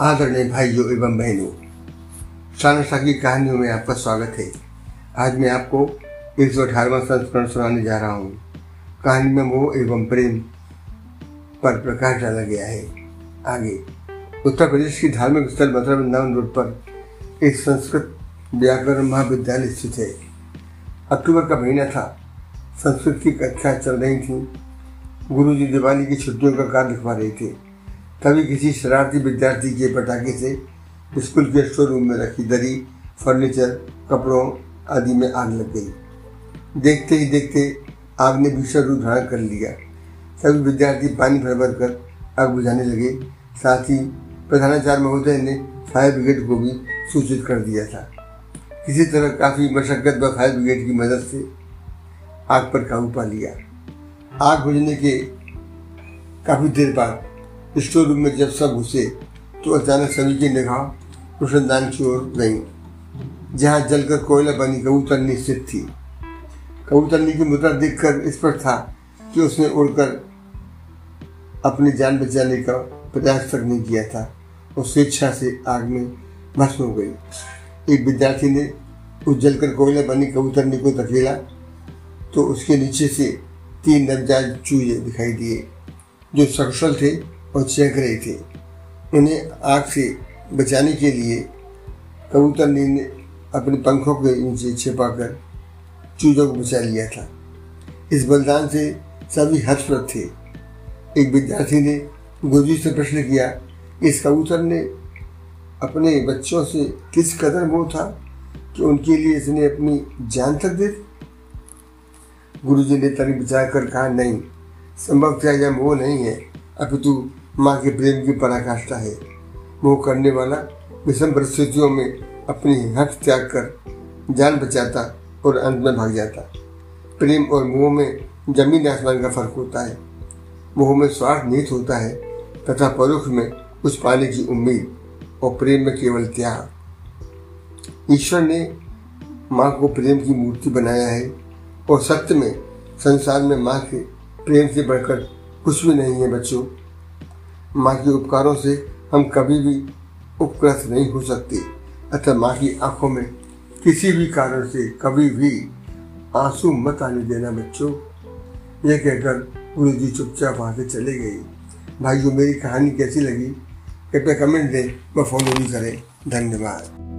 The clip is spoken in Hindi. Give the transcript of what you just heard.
आदरणीय भाइयों एवं बहनों शानसा की कहानियों में आपका स्वागत है। आज मैं आपको एक सौ अठारहवा संस्करण सुनाने जा रहा हूँ। कहानी में मोह एवं प्रेम पर प्रकाश डाला गया है। आगे, उत्तर प्रदेश की धार्मिक स्थल मथुरा वृंदावन रोड पर एक संस्कृत व्याकरण महाविद्यालय स्थित है। अक्टूबर का महीना था। संस्कृत की कक्षा चल रही थी। गुरु जी दिवाली की छुट्टियों का कार्य लिखवा रहे थे। तभी किसी शरारती विद्यार्थी के पटाखे से स्कूल के स्टोर रूम में रखी दरी फर्नीचर कपड़ों आदि में आग लग गई। देखते ही देखते आग ने भीषण रूप धारण कर लिया। सभी विद्यार्थी पानी भर भर कर आग बुझाने लगे। साथ ही प्रधानाचार्य महोदय ने फायर ब्रिगेड को भी सूचित कर दिया था। किसी तरह काफ़ी मशक्कत व फायर ब्रिगेड की मदद से आग पर काबू पा लिया। आग बुझने के काफ़ी देर बाद स्टोर रूम में जब सब घुसे तो अचानक सभी की निगाह रोशनदान की ओर गई, जहाँ जलकर कोयला बनी कबूतरनी स्थित थी। कबूतरनी की मुद्रा देखकर स्पष्ट था कि उसने उड़कर अपनी जान बचाने का प्रयास तक नहीं किया था। और स्वेच्छा से आग में भस्म हो गई। एक विद्यार्थी ने उस जलकर कोयला बनी कबूतरनी को धकेला तो उसके नीचे से तीन नवजात चूहे दिखाई दिए, जो सकुशल थे और चेक रहे थे। उन्हें आग से बचाने के लिए कबूतर ने अपने पंखों के नीचे छिपाकर चूजों को बचा लिया था। इस बलिदान से सभी हर्षप्रद थे। एक विद्यार्थी ने गुरुजी से प्रश्न किया, इस कबूतर ने अपने बच्चों से किस कदर मोह था कि उनके लिए इसने अपनी जान तक दे गुरुजी ने तरी बचा कर कहा, नहीं, संभव क्या यह मोह नहीं है। अपितु माँ के प्रेम की पराकाष्ठा है। वो करने वाला विषम परिस्थितियों में अपनी हक त्याग कर जान बचाता और अंत में भाग जाता। प्रेम और मोह में ज़मीन आसमान का फ़र्क होता है। मोह में स्वार्थ निहित होता है तथा परोक्ष में कुछ पाने की उम्मीद और प्रेम में केवल त्याग। ईश्वर ने माँ को प्रेम की मूर्ति बनाया है और सत्य में संसार में माँ के प्रेम से बढ़कर कुछ भी नहीं है बच्चों। माँ के उपकारों से हम कभी भी उपकृत नहीं हो सकते। अतः माँ की आँखों में किसी भी कारण से कभी भी आँसू मत आने देना बच्चों। यह कहकर गुरु जी चुपचाप वहाँ से चले भाई भाइयों, मेरी कहानी कैसी लगी? कृपया कमेंट दें व फॉलो भी करें। धन्यवाद।